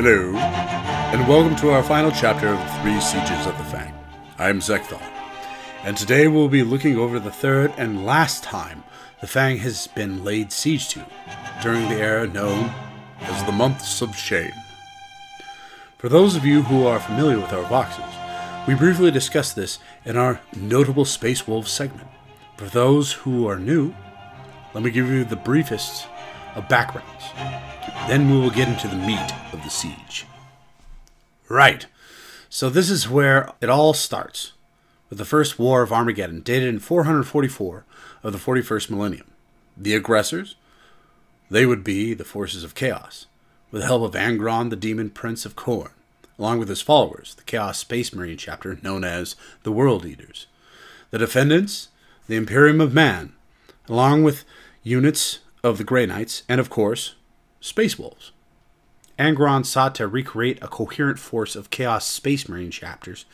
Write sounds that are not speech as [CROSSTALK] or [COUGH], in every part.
Hello, and welcome to our final chapter of the Three Sieges of the Fang. I'm Zekthar, and today we'll be looking over the third and last time the Fang has been laid siege to, during the era known as the Months of Shame. For those of you who are familiar with our voxes, we briefly discussed this in our Notable Space Wolves segment. For those who are new, let me give you the briefest of backgrounds. Then we will get into the meat of the siege. Right. So this is where it all starts with the first war of Armageddon, dated in 444 of the 41st millennium. The aggressors, they would be the forces of chaos, with the help of Angron, the demon prince of Khorne, along with his followers, the Chaos Space Marine chapter known as the World Eaters. The defendants, the Imperium of Man, along with units of the Grey Knights, and of course, Space Wolves. Angron sought to recreate a coherent force of Chaos Space Marine chapters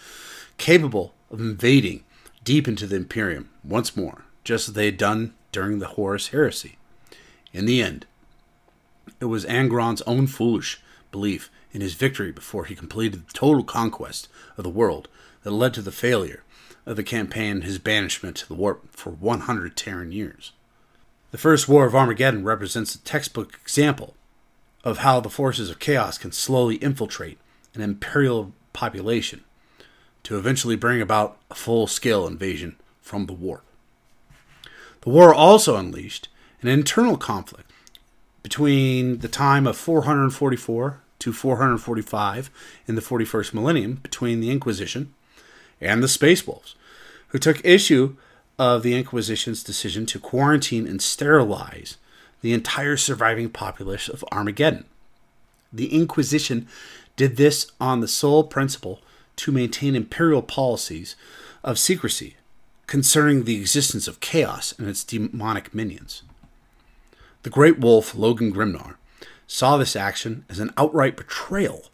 capable of invading deep into the Imperium once more, just as they had done during the Horus Heresy. In the end, it was Angron's own foolish belief in his victory before he completed the total conquest of the world that led to the failure of the campaign and his banishment to the warp for 100 Terran years. The First War of Armageddon represents a textbook example of how the forces of chaos can slowly infiltrate an imperial population to eventually bring about a full scale invasion from the warp. The war also unleashed an internal conflict between the time of 444 to 445 in the 41st millennium between the Inquisition and the Space Wolves, who took issue of the Inquisition's decision to quarantine and sterilize the entire surviving populace of Armageddon. The Inquisition did this on the sole principle to maintain imperial policies of secrecy concerning the existence of chaos and its demonic minions. The great wolf Logan Grimnar saw this action as an outright betrayal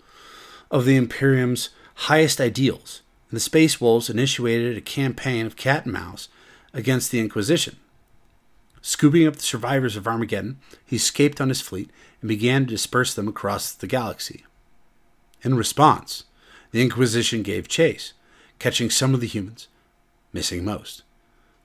of the Imperium's highest ideals, and the Space Wolves initiated a campaign of cat and mouse against the Inquisition. Scooping up the survivors of Armageddon, he escaped on his fleet and began to disperse them across the galaxy. In response, the Inquisition gave chase, catching some of the humans, missing most.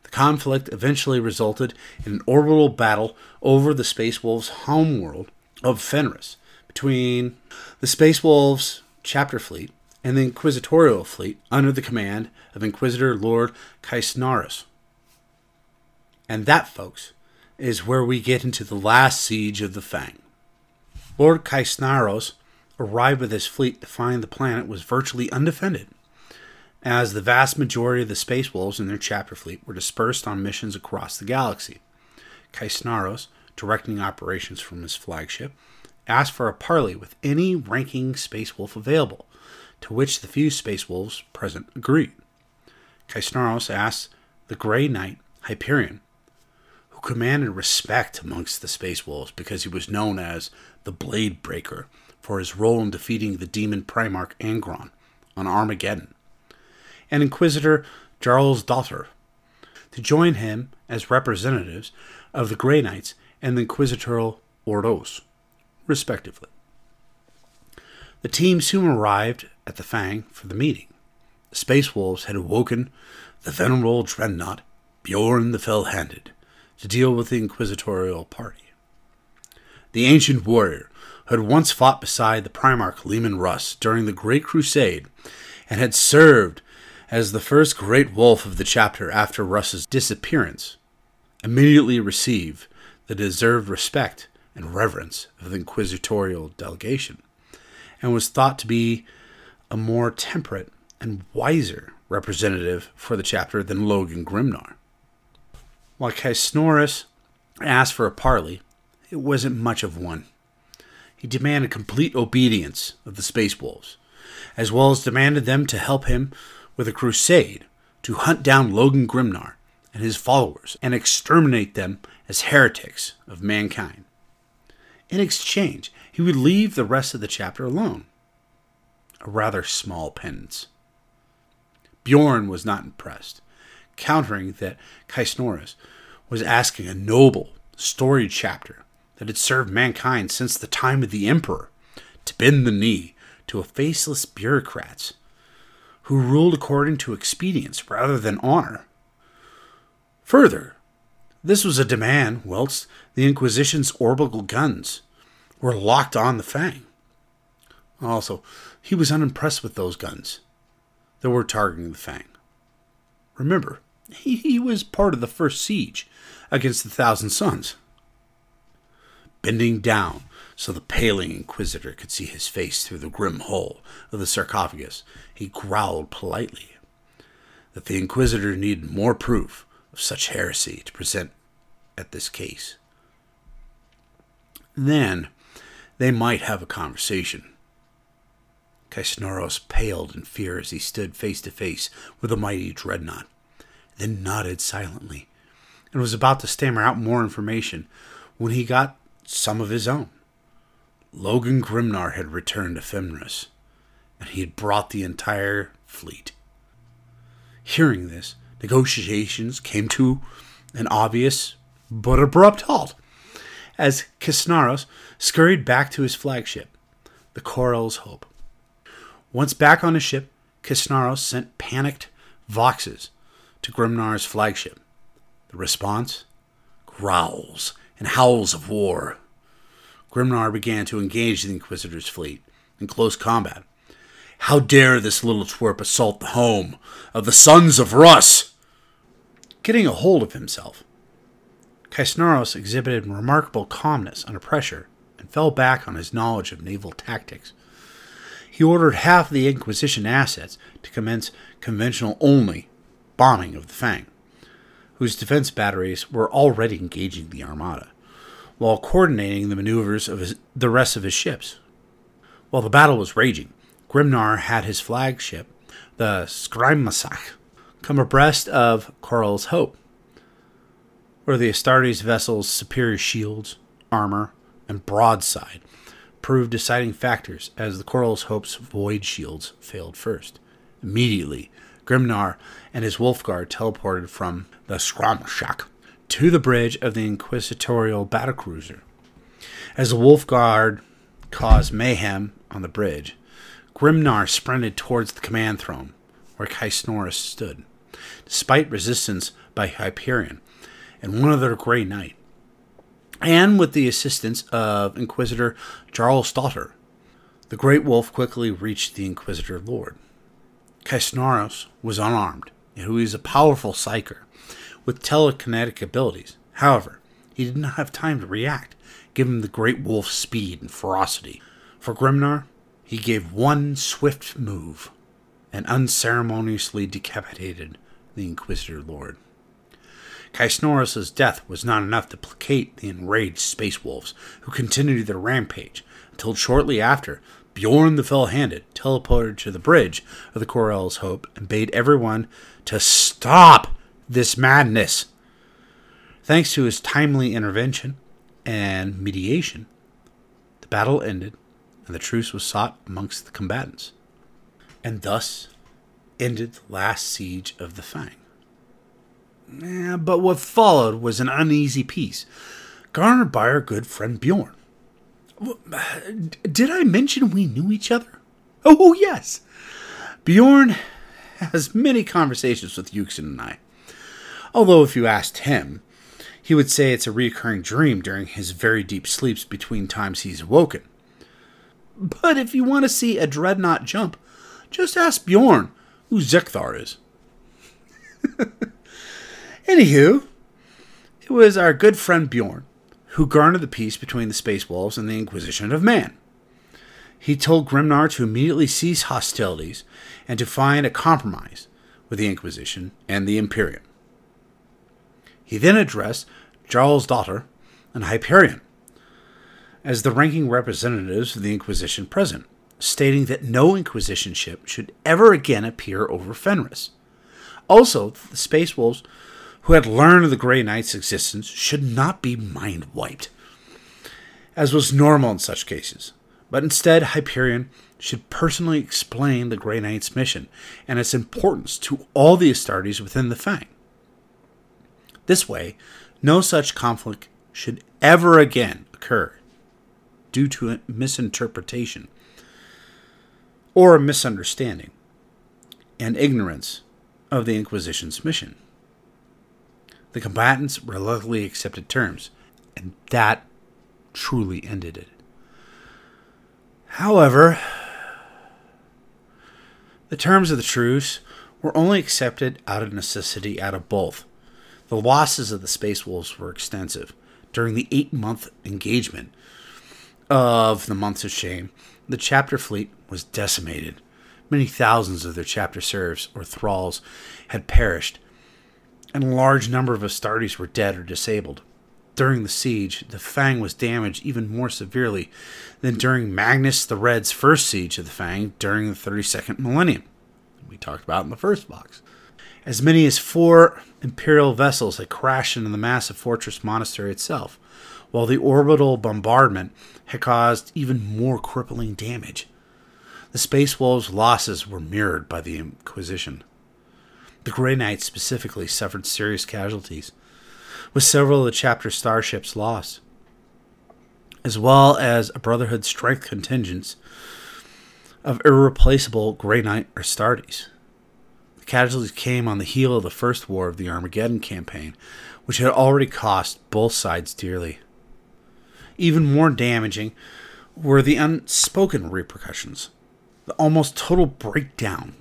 The conflict eventually resulted in an orbital battle over the Space Wolves' homeworld of Fenris between the Space Wolves chapter fleet and the Inquisitorial fleet under the command of Inquisitor Lord Kaisnaros. And that, folks, is where we get into the last siege of the Fang. Lord Kaisnaros arrived with his fleet to find the planet was virtually undefended, as the vast majority of the Space Wolves and their chapter fleet were dispersed on missions across the galaxy. Kaisnaros, directing operations from his flagship, asked for a parley with any ranking Space Wolf available, to which the few Space Wolves present agreed. Kaisnaros asked the Grey Knight Hyperion commanded respect amongst the Space Wolves because he was known as the Blade Breaker for his role in defeating the demon Primarch Angron on Armageddon, and Inquisitor Jarlsdottir to join him as representatives of the Grey Knights and the Inquisitorial Ordos, respectively. The team soon arrived at the Fang for the meeting. The Space Wolves had awoken the venerable dreadnought Bjorn the Fell Handed to deal with the inquisitorial party. The ancient warrior who had once fought beside the Primarch Leman Russ during the Great Crusade and had served as the first great wolf of the chapter after Russ's disappearance, immediately received the deserved respect and reverence of the inquisitorial delegation, and was thought to be a more temperate and wiser representative for the chapter than Logan Grimnar. While Kaisnoris asked for a parley, it wasn't much of one. He demanded complete obedience of the Space Wolves, as well as demanded them to help him with a crusade to hunt down Logan Grimnar and his followers and exterminate them as heretics of mankind. In exchange, he would leave the rest of the chapter alone. A rather small penance. Bjorn was not impressed countering that Kaisnoris was asking a noble, storied chapter that had served mankind since the time of the Emperor to bend the knee to a faceless bureaucrats who ruled according to expedience rather than honor. Further, this was a demand whilst the Inquisition's orbital guns were locked on the Fang. Also, he was unimpressed with those guns that were targeting the Fang. Remember, he, he was part of the first siege against the Thousand Sons. Bending down so the paling Inquisitor could see his face through the grim hole of the sarcophagus, he growled politely that the Inquisitor needed more proof of such heresy to present at this case. Then they might have a conversation. Kaisnoros paled in fear as he stood face to face with the mighty dreadnought, then nodded silently, and was about to stammer out more information when he got some of his own. Logan Grimnar had returned to Fenris, and he had brought the entire fleet. Hearing this, negotiations came to an obvious but abrupt halt as Kisnaros scurried back to his flagship, the Coral's Hope. Once back on his ship, Kisnaros sent panicked voxes to Grimnar's flagship. The response? Growls and howls of war. Grimnar began to engage the Inquisitor's fleet in close combat. How dare this little twerp assault the home of the sons of Russ? Getting a hold of himself, Kaisnaros exhibited remarkable calmness under pressure and fell back on his knowledge of naval tactics. He ordered half of the Inquisition assets to commence conventional only bombing of the Fang, whose defense batteries were already engaging the Armada, while coordinating the maneuvers of his, the rest of his ships. While the battle was raging, Grimnar had his flagship, the Skrymasach, come abreast of Coral's Hope where the Astartes vessel's superior shields, armor, and broadside proved deciding factors as the Coral's Hope's void shields failed first. Immediately, Grimnar and his Wolfguard teleported from the Skramshak to the bridge of the inquisitorial battlecruiser. As the Wolfguard caused mayhem on the bridge, Grimnar sprinted towards the command throne where Kaisnoris stood. Despite resistance by Hyperion, and one other Grey Knight, and with the assistance of Inquisitor Jarlsdottir. The Great Wolf quickly reached the Inquisitor Lord. Kaisnaros was unarmed, and he was a powerful psyker with telekinetic abilities. However, he did not have time to react, given the Great Wolf's speed and ferocity. For Grimnar, he gave one swift move and unceremoniously decapitated the Inquisitor Lord. Kaisnoros' death was not enough to placate the enraged space wolves, who continued their rampage, until shortly after, Bjorn the Fell Handed teleported to the bridge of the Coral's Hope and bade everyone to stop this madness. Thanks to his timely intervention and mediation, the battle ended and the truce was sought amongst the combatants. And thus ended the last siege of the Fang. Eh, but what followed was an uneasy peace, garnered by our good friend Bjorn. Uh, did I mention we knew each other? Oh, yes. Bjorn has many conversations with Yuxin and I. Although, if you asked him, he would say it's a recurring dream during his very deep sleeps between times he's awoken. But if you want to see a dreadnought jump, just ask Bjorn who Zekthar is. [LAUGHS] Anywho, it was our good friend Bjorn who garnered the peace between the Space Wolves and the Inquisition of Man. He told Grimnar to immediately cease hostilities and to find a compromise with the Inquisition and the Imperium. He then addressed Jarlsdottir and Hyperion as the ranking representatives of the Inquisition present, stating that no Inquisition ship should ever again appear over Fenris. Also, the Space Wolves who had learned of the Grey Knight's existence should not be mind wiped, as was normal in such cases, but instead Hyperion should personally explain the Grey Knight's mission and its importance to all the Astartes within the Fang. This way, no such conflict should ever again occur due to a misinterpretation or a misunderstanding and ignorance of the Inquisition's mission. The combatants reluctantly accepted terms, and that truly ended it. However, the terms of the truce were only accepted out of necessity out of both. The losses of the Space Wolves were extensive. During the eight month engagement of the Months of Shame, the chapter fleet was decimated. Many thousands of their chapter serfs or thralls had perished, and a large number of Astartes were dead or disabled. During the siege, the Fang was damaged even more severely than during Magnus the Red's first siege of the Fang during the 32nd millennium, we talked about in the first vox. As many as four Imperial vessels had crashed into the massive fortress monastery itself, while the orbital bombardment had caused even more crippling damage. The Space Wolves' losses were mirrored by the Inquisition. The Grey Knights specifically suffered serious casualties, with several of the chapter starships lost, as well as a Brotherhood strength contingent of irreplaceable Grey Knight Astartes. The casualties came on the heel of the first war of the Armageddon campaign, which had already cost both sides dearly. Even more damaging were the unspoken repercussions, the almost total breakdown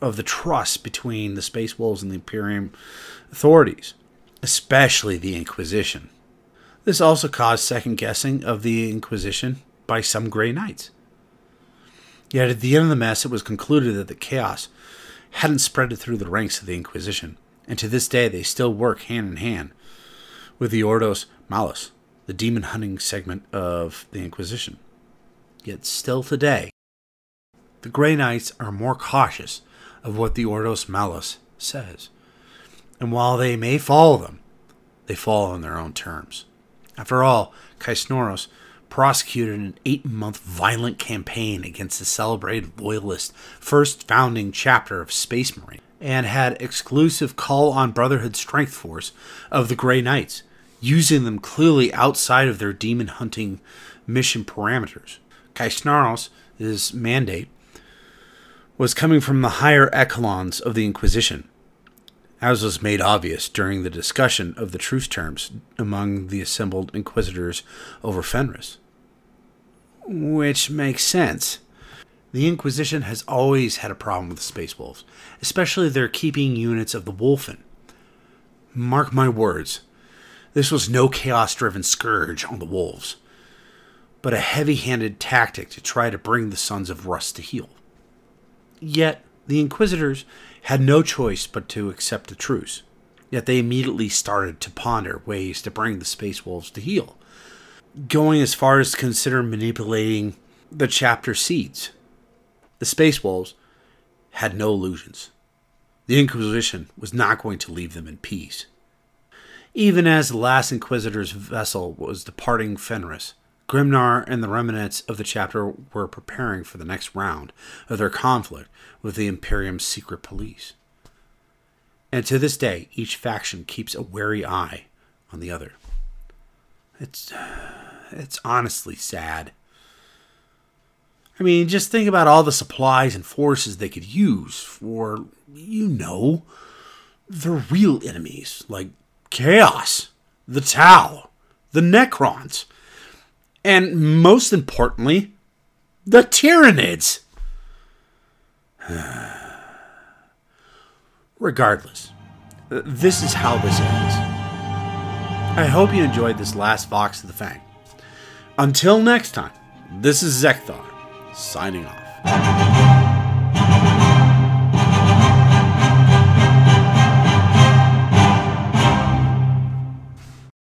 of the trust between the Space Wolves and the Imperium authorities, especially the Inquisition. This also caused second guessing of the Inquisition by some Grey Knights. Yet at the end of the mess, it was concluded that the chaos hadn't spread through the ranks of the Inquisition, and to this day they still work hand in hand with the Ordos Malleus, the demon hunting segment of the Inquisition. Yet still today, the Grey Knights are more cautious of what the Ordos Malleus says. And while they may follow them, they follow on their own terms. After all, Kaisnoros prosecuted an eight month violent campaign against the celebrated loyalist first founding chapter of Space Marine and had exclusive call on Brotherhood strength force of the Grey Knights, using them clearly outside of their demon hunting mission parameters. Kaisnaros' mandate was coming from the higher echelons of the Inquisition, as was made obvious during the discussion of the truce terms among the assembled inquisitors over Fenris. Which makes sense. The Inquisition has always had a problem with the Space Wolves, especially their keeping units of the Wulfen. Mark my words, this was no chaos driven scourge on the Wolves, but a heavy handed tactic to try to bring the Sons of Russ to heel. Yet the Inquisitors had no choice but to accept the truce. Yet they immediately started to ponder ways to bring the Space Wolves to heel, going as far as to consider manipulating the chapter seeds. The Space Wolves had no illusions. The Inquisition was not going to leave them in peace. Even as the last Inquisitor's vessel was departing Fenris, Grimnar and the remnants of the chapter were preparing for the next round of their conflict with the Imperium's secret police. And to this day, each faction keeps a wary eye on the other. It's it's honestly sad. I mean, just think about all the supplies and forces they could use for, you know, the real enemies like Chaos, the Tau, the Necrons and most importantly, the Tyranids. [SIGHS] Regardless, this is how this ends. I hope you enjoyed this last Vox of the Fang. Until next time, this is Zekthar, signing off.